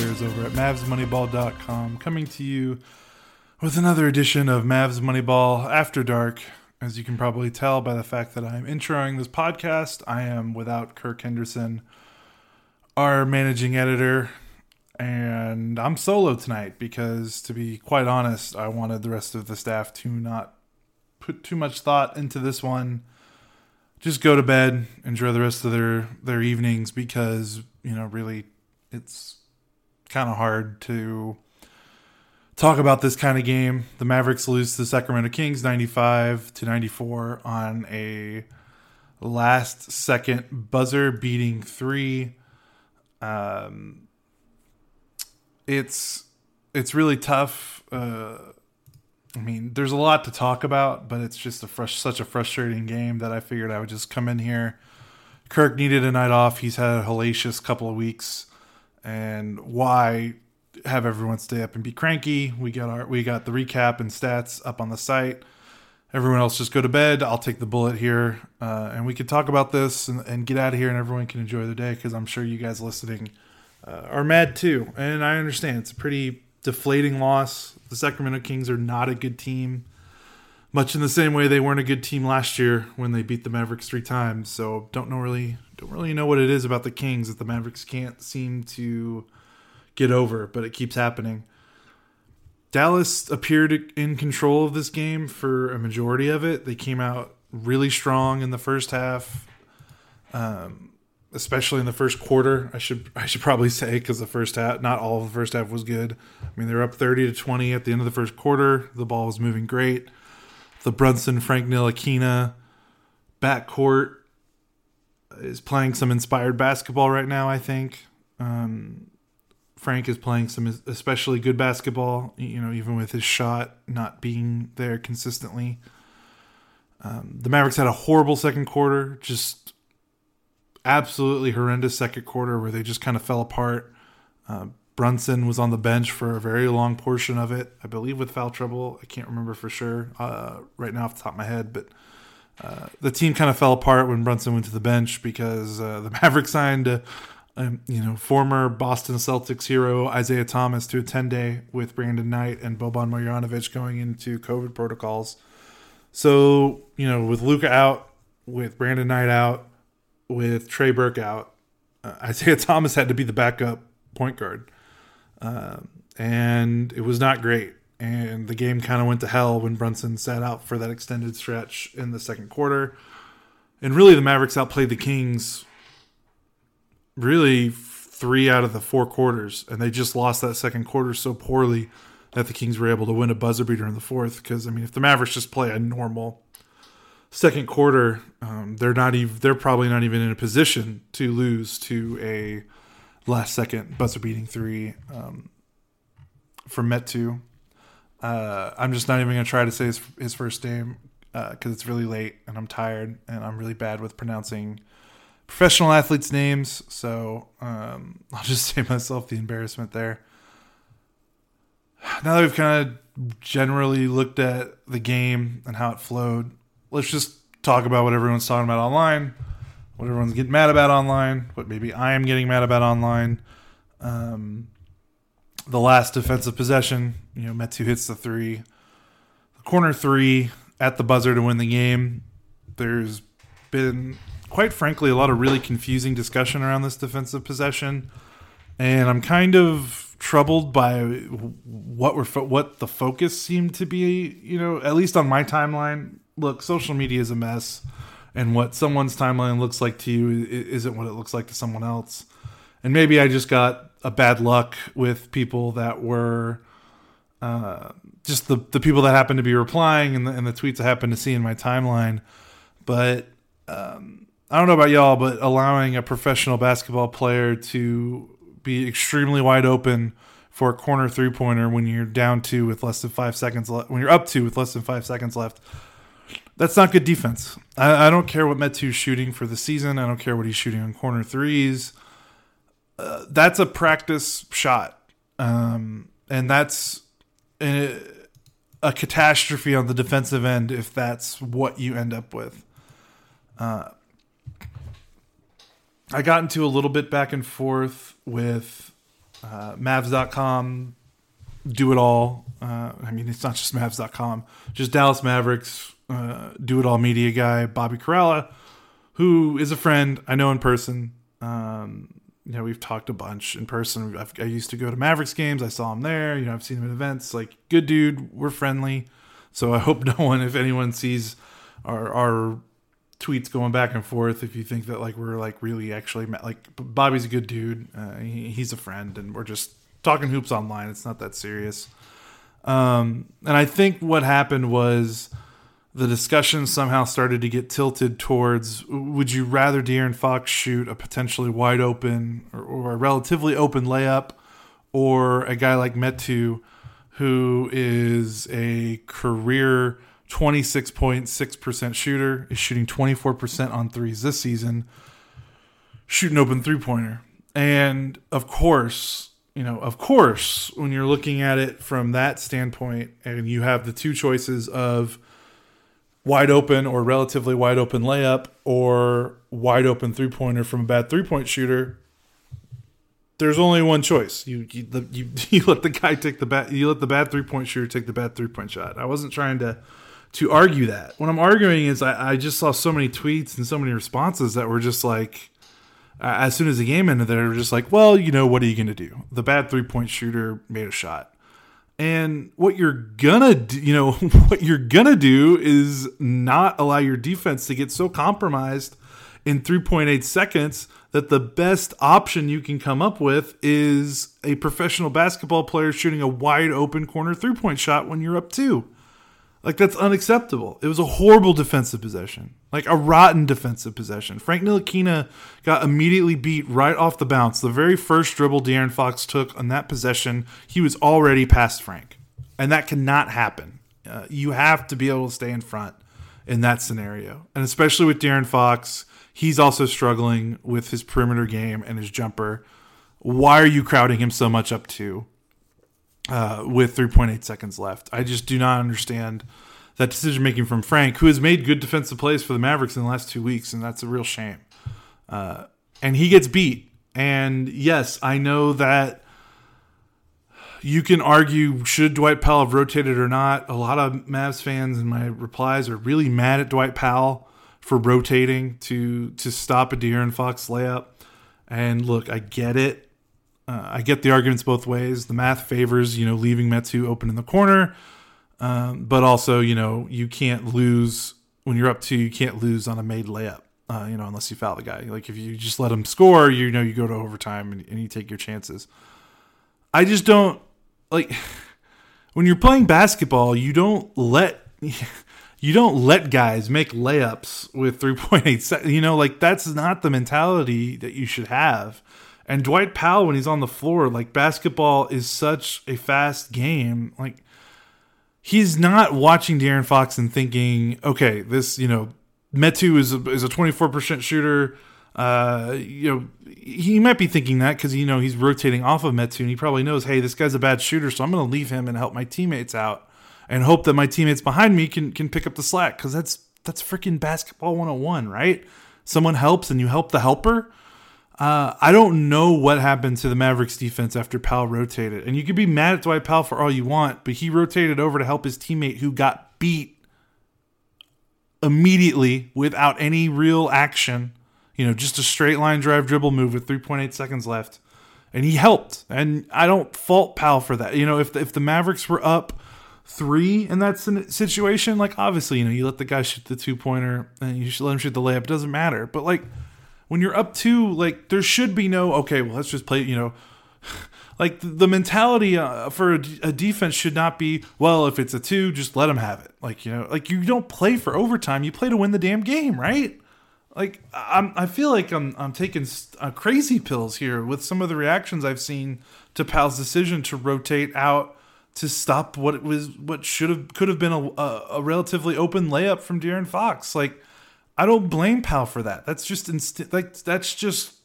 Editors over at MavsMoneyball.com, coming to you with another edition of Mavs Moneyball After Dark. As you can probably tell by the fact that I'm introing this podcast, I am without Kirk Henderson, our managing editor, and I'm solo tonight because, to be quite honest, I wanted the rest of the staff to not put too much thought into this one just go to bed, enjoy the rest of their their evenings because you know really it's kind of hard to talk about this kind of game. The Mavericks lose to the Sacramento Kings 95 to 94 on a last second buzzer beating 3 um it's it's really tough uh I mean, there's a lot to talk about, but it's just a frus- such a frustrating game that I figured I would just come in here. Kirk needed a night off. He's had a hellacious couple of weeks, and why have everyone stay up and be cranky? We got our we got the recap and stats up on the site. Everyone else just go to bed. I'll take the bullet here, uh, and we can talk about this and, and get out of here, and everyone can enjoy the day because I'm sure you guys listening uh, are mad too, and I understand it's a pretty deflating loss. The Sacramento Kings are not a good team, much in the same way they weren't a good team last year when they beat the Mavericks three times. So don't know really don't really know what it is about the Kings that the Mavericks can't seem to get over, but it keeps happening. Dallas appeared in control of this game for a majority of it. They came out really strong in the first half. Um, especially in the first quarter. I should I should probably say because the first half, not all of the first half was good. I mean, they're up thirty to twenty at the end of the first quarter. The ball was moving great. The Brunson Frank Ntilikina backcourt is playing some inspired basketball right now. I think um, Frank is playing some especially good basketball. You know, even with his shot not being there consistently. Um, the Mavericks had a horrible second quarter. Just absolutely horrendous second quarter where they just kind of fell apart. Uh, Brunson was on the bench for a very long portion of it, I believe, with foul trouble. I can't remember for sure uh, right now off the top of my head, but uh, the team kind of fell apart when Brunson went to the bench because uh, the Mavericks signed, you know, former Boston Celtics hero Isaiah Thomas to a 10 day with Brandon Knight and Boban Marjanovic going into COVID protocols. So, you know, with Luka out, with Brandon Knight out, with Trey Burke out, uh, Isaiah Thomas had to be the backup point guard. Um, and it was not great and the game kind of went to hell when Brunson sat out for that extended stretch in the second quarter. And really, the Mavericks outplayed the Kings really three out of the four quarters, and they just lost that second quarter so poorly that the Kings were able to win a buzzer beater in the fourth. Because I mean, if the Mavericks just play a normal second quarter, um, they're not even they're probably not even in a position to lose to a last second buzzer beating three um, from Metu. Uh, I'm just not even gonna try to say his his first name because uh, it's really late and I'm tired and I'm really bad with pronouncing professional athletes' names. So um, I'll just save myself the embarrassment there. Now that we've kind of generally looked at the game and how it flowed, let's just talk about what everyone's talking about online, what everyone's getting mad about online, what maybe I am getting mad about online. Um, the last defensive possession, you know, Metu hits the three, the corner three at the buzzer to win the game. There's been, quite frankly, a lot of really confusing discussion around this defensive possession, and I'm kind of troubled by what we're what the focus seemed to be. You know, at least on my timeline. Look, social media is a mess, and what someone's timeline looks like to you isn't what it looks like to someone else. And maybe I just got a bad luck with people that were uh, just the the people that happen to be replying and the, and the tweets I happen to see in my timeline. But um, I don't know about y'all, but allowing a professional basketball player to be extremely wide open for a corner three pointer when you're down two with less than five seconds left, when you're up two with less than five seconds left, that's not good defense. I, I don't care what Metu's shooting for the season. I don't care what he's shooting on corner threes that's a practice shot, um, and that's a, a, catastrophe on the defensive end if that's what you end up with. Uh, I got into a little bit back and forth with uh, Mavs.com, do it all. Uh, I mean, it's not just Mavs.com, just Dallas Mavericks, uh, do it all media guy, Bobby Karalla, who is a friend I know in person. Um, you know, we've talked a bunch in person. I've, i used to go to Mavericks games. I saw him there. You know, I've seen him at events. Like, good dude. We're friendly. So I hope no one, if anyone sees our our tweets going back and forth, if you think that like we're like really actually like Bobby's a good dude. Uh, he, he's a friend, and we're just talking hoops online. It's not that serious. Um, and I think what happened was the discussion somehow started to get tilted towards would you rather De'Aaron Fox shoot a potentially wide open or, or, a relatively open layup or a guy like Metu who is a career 26.6% shooter is shooting 24% on threes this season shoot an open three pointer and of course you know of course when you're looking at it from that standpoint and you have the two choices of wide open or relatively wide open layup or wide open three pointer from a bad three point shooter, there's only one choice. You you, the, you you let the guy take the bad you let the bad three point shooter take the bad three point shot. I wasn't trying to to argue that. What I'm arguing is I, I just saw so many tweets and so many responses that were just like as soon as the game ended, they were just like, well, you know, what are you going to do? The bad three point shooter made a shot. And what you're gonna do, you know, what you're gonna do is not allow your defense to get so compromised in 3.8 seconds that the best option you can come up with is a professional basketball player shooting a wide open corner three point shot when you're up two. Like that's unacceptable. It was a horrible defensive possession, like a rotten defensive possession. Frank Ntilikina got immediately beat right off the bounce. The very first dribble De'Aaron Fox took on that possession, he was already past Frank, and that cannot happen. Uh, you have to be able to stay in front in that scenario, and especially with De'Aaron Fox, he's also struggling with his perimeter game and his jumper. Why are you crowding him so much up two? Uh, with 3.8 seconds left. I just do not understand that decision making from Frank, who has made good defensive plays for the Mavericks in the last two weeks, and that's a real shame. Uh, and he gets beat. And yes, I know that you can argue should Dwight Powell have rotated or not. A lot of Mavs fans in my replies are really mad at Dwight Powell for rotating to to stop a De'Aaron Fox layup. And look, I get it. Uh, I get the arguments both ways. The math favors you know leaving Metu open in the corner, um, but also you know you can't lose when you're up two. You can't lose on a made layup. Uh, you know, unless you foul the guy. Like if you just let him score, you know, you go to overtime and, and you take your chances. I just don't like when you're playing basketball, you don't let you don't let guys make layups with 3.8 seconds. You know, like that's not the mentality that you should have. And Dwight Powell, when he's on the floor, like basketball is such a fast game. Like he's not watching De'Aaron Fox and thinking, okay, this, you know, Metu is a, is a 24% shooter. Uh, you know, he might be thinking that because you know he's rotating off of Metu, and he probably knows, hey, this guy's a bad shooter, so I'm going to leave him and help my teammates out, and hope that my teammates behind me can can pick up the slack because that's that's freaking basketball 101, right? Someone helps and you help the helper. Uh, I don't know what happened to the Mavericks defense after Powell rotated, and you could be mad at Dwight Powell for all you want, but he rotated over to help his teammate who got beat immediately without any real action you know, just a straight line drive dribble move with 3.8 seconds left. And he helped. And I don't fault Powell for that. You know, if the, if the Mavericks were up three in that situation, like obviously, you know, you let the guy shoot the two pointer and you should let him shoot the layup. It doesn't matter. But like when you're up two, like there should be no, okay, well, let's just play, you know, like the mentality uh, for a, defense should not be well if it's a two just let them have it like you know like you don't play for overtime you play to win the damn game right like I'm, I feel like I'm, I'm taking uh, crazy pills here with some of the reactions I've seen to Powell's decision to rotate out to stop what was what should have could have been a, a, a relatively open layup from De'Aaron Fox. Like I don't blame Powell for that. That's just like that's just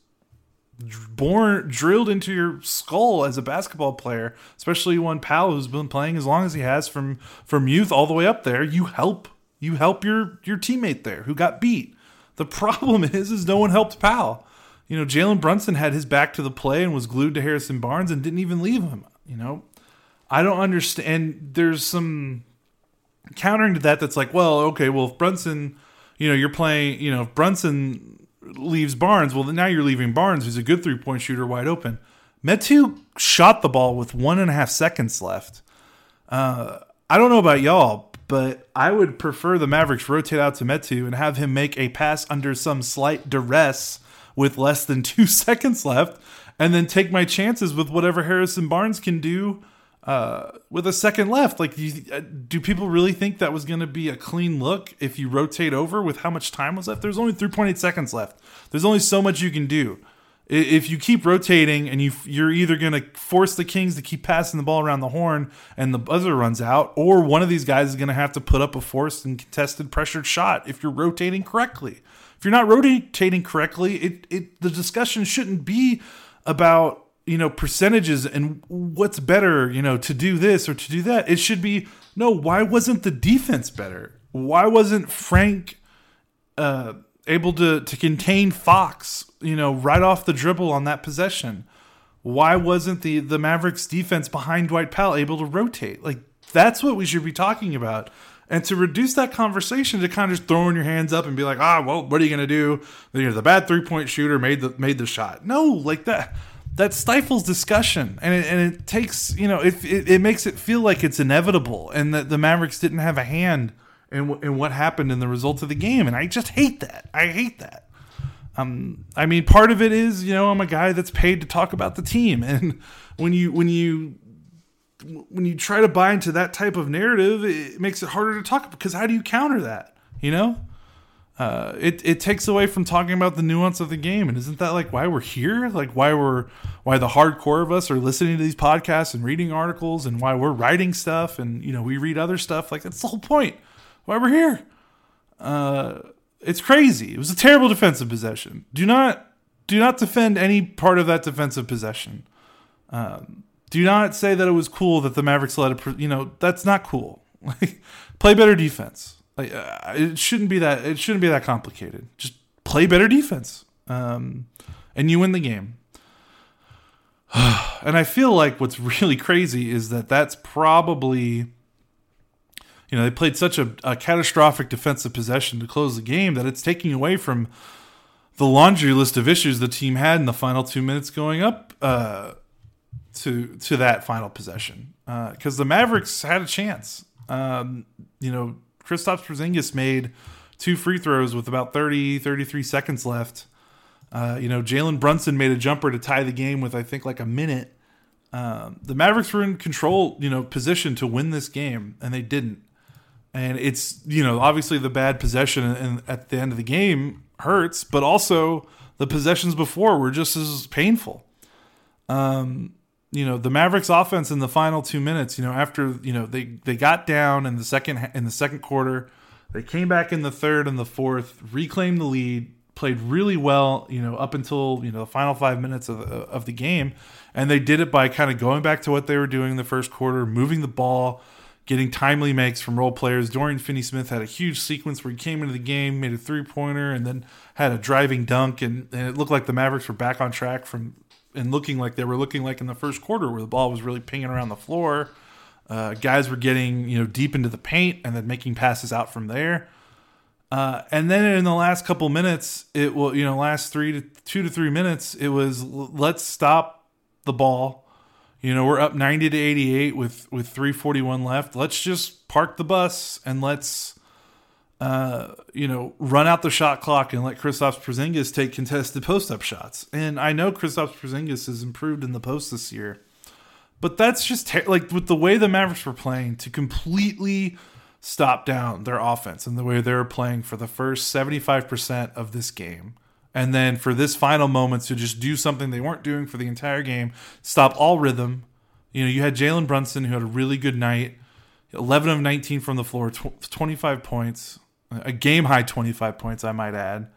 born drilled into your skull as a basketball player, especially one Powell who's been playing as long as he has from from youth all the way up there. You help you help your your teammate there who got beat the problem is, is no one helped Powell. You know, Jalen Brunson had his back to the play and was glued to Harrison Barnes and didn't even leave him. You know, I don't understand. There's some countering to that. That's like, well, okay, well, if Brunson, you know, you're playing, you know, if Brunson leaves Barnes, well, now you're leaving Barnes, who's a good three point shooter, wide open. Metu shot the ball with one and a half seconds left. Uh, I don't know about y'all, but I would prefer the Mavericks rotate out to Metu and have him make a pass under some slight duress with less than two seconds left, and then take my chances with whatever Harrison Barnes can do uh, with a second left. Like, do, uh, do people really think that was going to be a clean look if you rotate over with how much time was left? There's only 3.8 seconds left. There's only so much you can do if you keep rotating and you you're either going to force the Kings to keep passing the ball around the horn and the buzzer runs out, or one of these guys is going to have to put up a forced and contested pressured shot if you're rotating correctly. If you're not rotating correctly, it it the discussion shouldn't be about you know percentages and what's better you know to do this or to do that. It should be no. Why wasn't the defense better? Why wasn't Frank? Uh, able to to contain Fox, you know, right off the dribble on that possession. Why wasn't the the Mavericks defense behind Dwight Powell able to rotate? Like that's what we should be talking about. And to reduce that conversation to kind of just throwing your hands up and be like, ah, well, what are you gonna do? You know, the bad three point shooter made the made the shot. No, like that that stifles discussion and it, and it takes you know it, it, it makes it feel like it's inevitable and that the Mavericks didn't have a hand and, and what happened in the results of the game. And I just hate that. I hate that. Um, I mean, part of it is, you know, I'm a guy that's paid to talk about the team, and when you when you when you try to buy into that type of narrative, it makes it harder to talk because how do you counter that? You know, uh, it it takes away from talking about the nuance of the game, and isn't that like why we're here? Like why we're why the hardcore of us are listening to these podcasts and reading articles, and why we're writing stuff, and you know we read other stuff. Like that's the whole point why we're here. Uh, it's crazy. It was a terrible defensive possession. Do not do not defend any part of that defensive possession. Um, do not say that it was cool that the Mavericks let it. You know that's not cool. Like, play better defense. Like, uh, it shouldn't be that. It shouldn't be that complicated. Just play better defense, um, and you win the game. and I feel like what's really crazy is that that's probably you know, they played such a, a, catastrophic defensive possession to close the game that it's taking away from the laundry list of issues the team had in the final two minutes going up uh, to to that final possession. Because uh, the Mavericks had a chance. Um, you know, Kristaps Porzingis made two free throws with about 30, 33 seconds left. Uh, you know, Jalen Brunson made a jumper to tie the game with I think like a minute. Um, the Mavericks were in control, you know, position to win this game, and they didn't and it's you know obviously the bad possession at the end of the game hurts, but also the possessions before were just as painful. Um, you know the Mavericks offense in the final two minutes. You know after you know they they got down in the second in the second quarter, they came back in the third and the fourth, reclaimed the lead, played really well. You know up until you know the final five minutes of of the game, and they did it by kind of going back to what they were doing in the first quarter, moving the ball getting timely makes from role players. Dorian Finney Smith had a huge sequence where he came into the game, made a three pointer, and then had a driving dunk, and, and, it looked like the Mavericks were back on track from and looking like they were looking like in the first quarter where the ball was really pinging around the floor. Uh, guys were getting you know deep into the paint and then making passes out from there. Uh, and then in the last couple minutes, it will you know last three to two to three minutes, it was let's stop the ball you know, we're up 90 to 88 with with 341 left. Let's just park the bus and let's uh, you know, run out the shot clock and let Kristaps Porzingis take contested post-up shots. And I know Kristaps Porzingis has improved in the post this year. But that's just ter- like with the way the Mavericks were playing to completely stop down their offense and the way they were playing for the first 75% of this game and then for this final moment to just do something they weren't doing for the entire game, stop all rhythm. You know, you had Jalen Brunson who had a really good night, 11 of 19 from the floor, 25 points, a game high 25 points, I might add.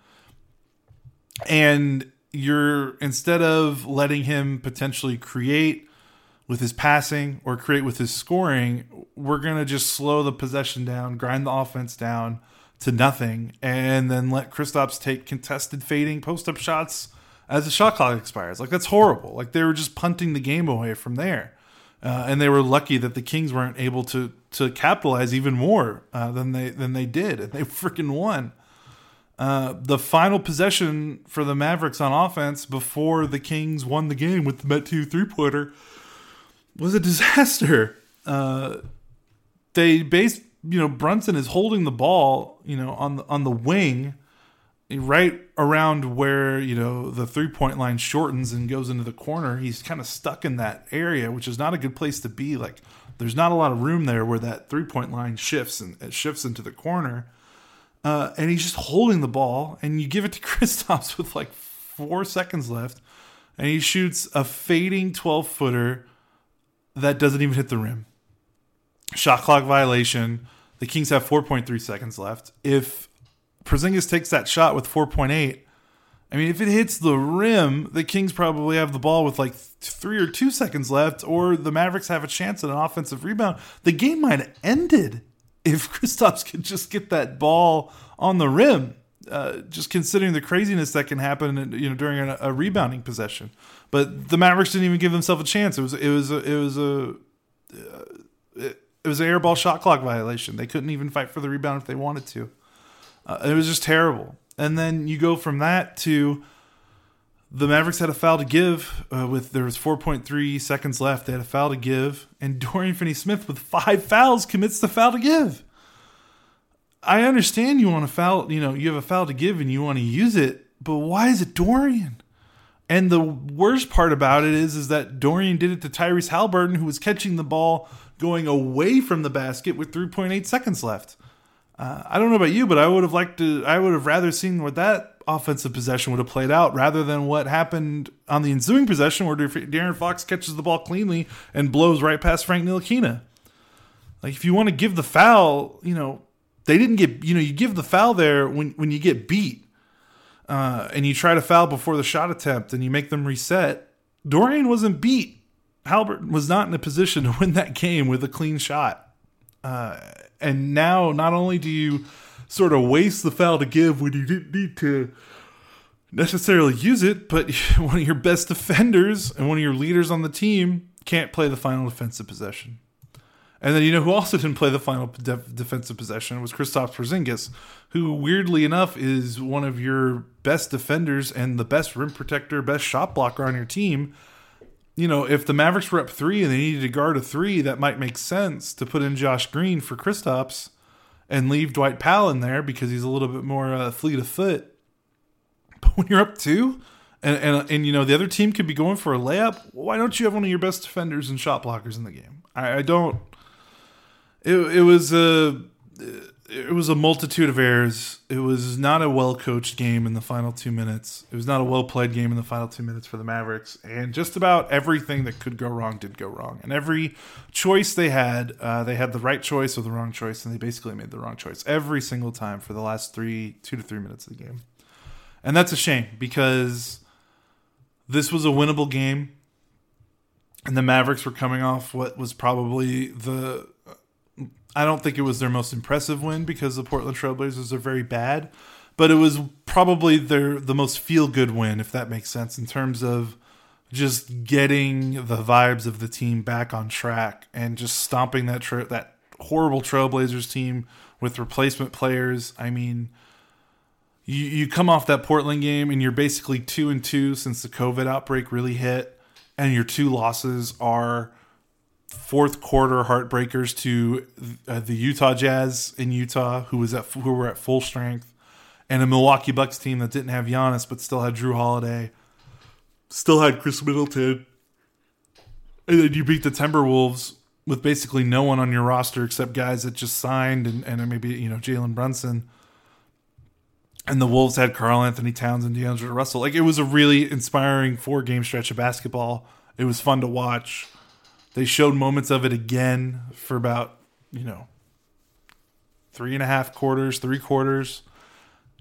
And you're instead of letting him potentially create with his passing or create with his scoring, we're going to just slow the possession down, grind the offense down to nothing, and then let Kristaps take contested fading post up shots as the shot clock expires. Like that's horrible. Like they were just punting the game away from there, uh, and they were lucky that the Kings weren't able to to capitalize even more uh, than they than they did, and they freaking won. Uh, the final possession for the Mavericks on offense before the Kings won the game with the Metu three pointer was a disaster. Uh, they based you know Brunson is holding the ball, you know, on the on the wing, right around where you know the three point line shortens and goes into the corner. He's kind of stuck in that area, which is not a good place to be. Like there's not a lot of room there where that three point line shifts and it shifts into the corner. Uh, and he's just holding the ball, and you give it to Kristaps with like four seconds left, and he shoots a fading 12 footer that doesn't even hit the rim. Shot clock violation. The Kings have 4.3 seconds left. If Porzingis takes that shot with 4.8, I mean, if it hits the rim, the Kings probably have the ball with like three or two seconds left, or the Mavericks have a chance at an offensive rebound. The game might have ended if Kristaps could just get that ball on the rim. Uh, just considering the craziness that can happen, you know, during a, a, rebounding possession. But the Mavericks didn't even give themselves a chance. It was it was a, it was a uh, it, was an airball shot clock violation. They couldn't even fight for the rebound if they wanted to. Uh, it was just terrible. And then you go from that to the Mavericks had a foul to give uh, with there was 4.3 seconds left. They had a foul to give, and Dorian Finney-Smith with five fouls commits the foul to give. I understand you want to foul, you know, you have a foul to give and you want to use it, but why is it Dorian? And the worst part about it is, is that Dorian did it to Tyrese Haliburton, who was catching the ball going away from the basket with 3.8 seconds left. Uh, I don't know about you, but I would have liked to. I would have rather seen what that offensive possession would have played out rather than what happened on the ensuing possession where De'Aaron Fox catches the ball cleanly and blows right past Frank Ntilikina. Like if you want to give the foul, you know they didn't get. You know you give the foul there when when you get beat, uh, and you try to foul before the shot attempt and you make them reset. Dorian wasn't beat Haliburton was not in a position to win that game with a clean shot. Uh, and now, not only do you sort of waste the foul to give when you didn't need to necessarily use it, but one of your best defenders and one of your leaders on the team can't play the final defensive possession. And then you know who also didn't play the final def- defensive possession was Kristaps Porzingis, who weirdly enough is one of your best defenders and the best rim protector, best shot blocker on your team. You know, if the Mavericks were up three and they needed to guard a three, that might make sense to put in Josh Green for Kristaps and leave Dwight Powell in there because he's a little bit more uh, fleet of foot. But when you're up two, and, and and you know the other team could be going for a layup, why don't you have one of your best defenders and shot blockers in the game? I, I don't. It it was a it was a multitude of errors. It was not a well coached game in the final two minutes. It was not a well played game in the final two minutes for the Mavericks. And just about everything that could go wrong did go wrong. And every choice they had, uh, they had the right choice or the wrong choice, and they basically made the wrong choice every single time for the last three, two to three minutes of the game. And that's a shame because this was a winnable game. And the Mavericks were coming off what was probably the I don't think it was their most impressive win because the Portland Trailblazers are very bad, but it was probably their the most feel good win, if that makes sense, in terms of just getting the vibes of the team back on track and just stomping that tra- that horrible Trailblazers team with replacement players. I mean, you you come off that Portland game and you're basically two and two since the COVID outbreak really hit, and your two losses are fourth quarter heartbreakers to uh, the Utah Jazz in Utah, who was at who were at full strength, and a Milwaukee Bucks team that didn't have Giannis but still had Jrue Holiday, still had Khris Middleton, and then you beat the Timberwolves with basically no one on your roster except guys that just signed and, and maybe you know Jalen Brunson. And the Wolves had Karl-Anthony Towns and D'Angelo Russell. Like it was a really inspiring four game stretch of basketball. It was fun to watch they showed moments of it again for about, you know, three and a half quarters, three quarters.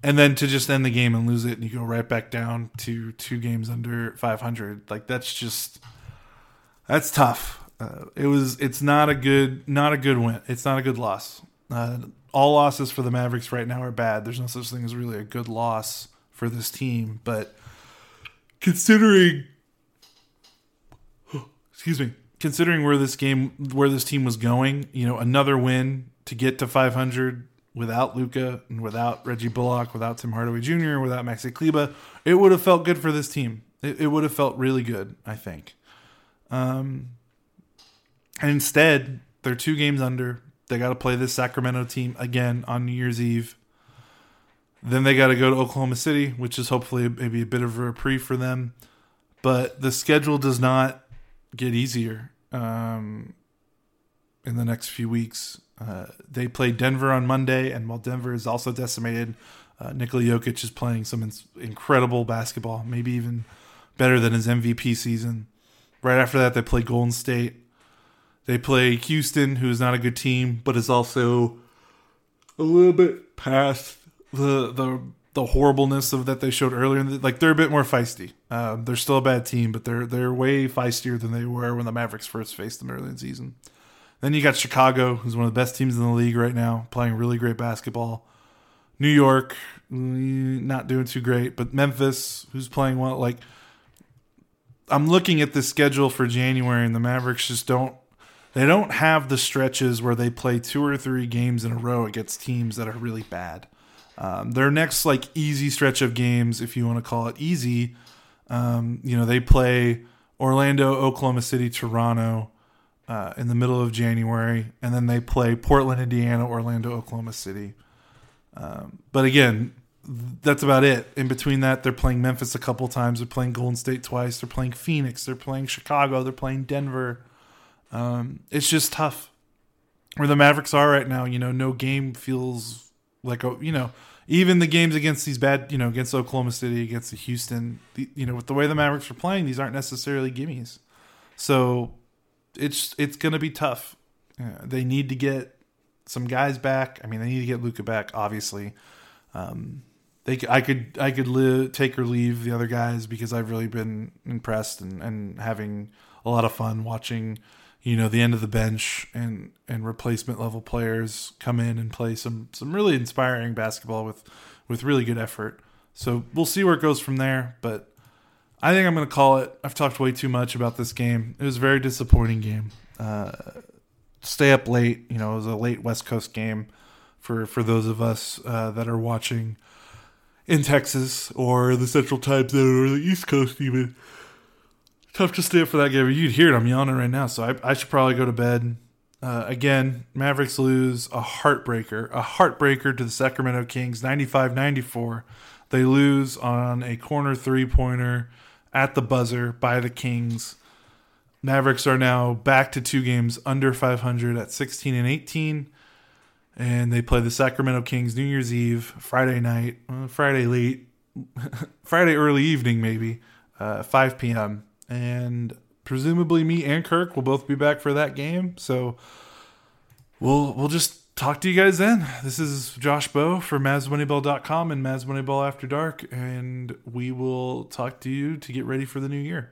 And then to just end the game and lose it and you go right back down to two games under 500. Like that's just, that's tough. Uh, it was, it's not a good, not a good win. It's not a good loss. Uh, all losses for the Mavericks right now are bad. There's no such thing as really a good loss for this team. But considering, excuse me, considering where this game, where this team was going, you know, another win to get to 500 without Luka and without Reggie Bullock, without Tim Hardaway Jr., without Maxi Kleber, it would have felt good for this team. It, it would have felt really good, I think. Um, and instead, they're two games under. They got to play this Sacramento team again on New Year's Eve. Then they got to go to Oklahoma City, which is hopefully maybe a bit of a reprieve for them. But the schedule does not get easier um, in the next few weeks. Uh, they play Denver on Monday, and while Denver is also decimated, uh, Nikola Jokic is playing some in- incredible basketball, maybe even better than his MVP season. Right after that, they play Golden State. They play Houston, who is not a good team, but is also a little bit past the the the horribleness of that they showed earlier. Like they're a bit more feisty. Um, they're still a bad team, but they're they're way feistier than they were when the Mavericks first faced them early in the season. Then you got Chicago, who's one of the best teams in the league right now, playing really great basketball. New York, mm, not doing too great, but Memphis, who's playing well. Like I'm looking at the schedule for January, and the Mavericks just don't. They don't have the stretches where they play two or three games in a row against teams that are really bad. Um, their next like easy stretch of games, if you want to call it easy, um, you know, they play Orlando, Oklahoma City, Toronto uh, in the middle of January, and then they play Portland, Indiana, Orlando, Oklahoma City. Um, but again, that's about it. In between that, they're playing Memphis a couple times. They're playing Golden State twice. They're playing Phoenix. They're playing Chicago. They're playing Denver. Um, it's just tough. Where the Mavericks are right now, you know, no game feels like a you know even the games against these bad, you know, against Oklahoma City, against the Houston, the, you know, with the way the Mavericks are playing, these aren't necessarily gimmies. So it's it's to be tough. Yeah, they need to get some guys back. I mean, they need to get Luka back, obviously. Um, they I could I could live, take or leave the other guys because I've really been impressed and, and having a lot of fun watching you know the end of the bench and and replacement level players come in and play some some really inspiring basketball with with really good effort. So we'll see where it goes from there, but I think I'm going to call it. I've talked way too much about this game. It was a very disappointing game. Uh, stay up late. You know, it was a late West Coast game for for those of us uh, that are watching in Texas or the Central Time Zone or the East Coast even. Tough to stay up for that game. You'd hear it. I'm yawning right now, so I, I should probably go to bed. Uh, again, Mavericks lose a heartbreaker, a heartbreaker to the Sacramento Kings, 95 94. They lose on a corner three pointer at the buzzer by the Kings. Mavericks are now back to two games under 500 at 16 and 18. And they play the Sacramento Kings New Year's Eve, Friday night, uh, Friday late, Friday early evening, maybe, uh, 5 p.m. And presumably me and Kirk will both be back for that game. So we'll we'll just talk to you guys then. This is Josh Bowe for MavsMoneyball.com and Mavs Moneyball After Dark, and we will talk to you to get ready for the new year.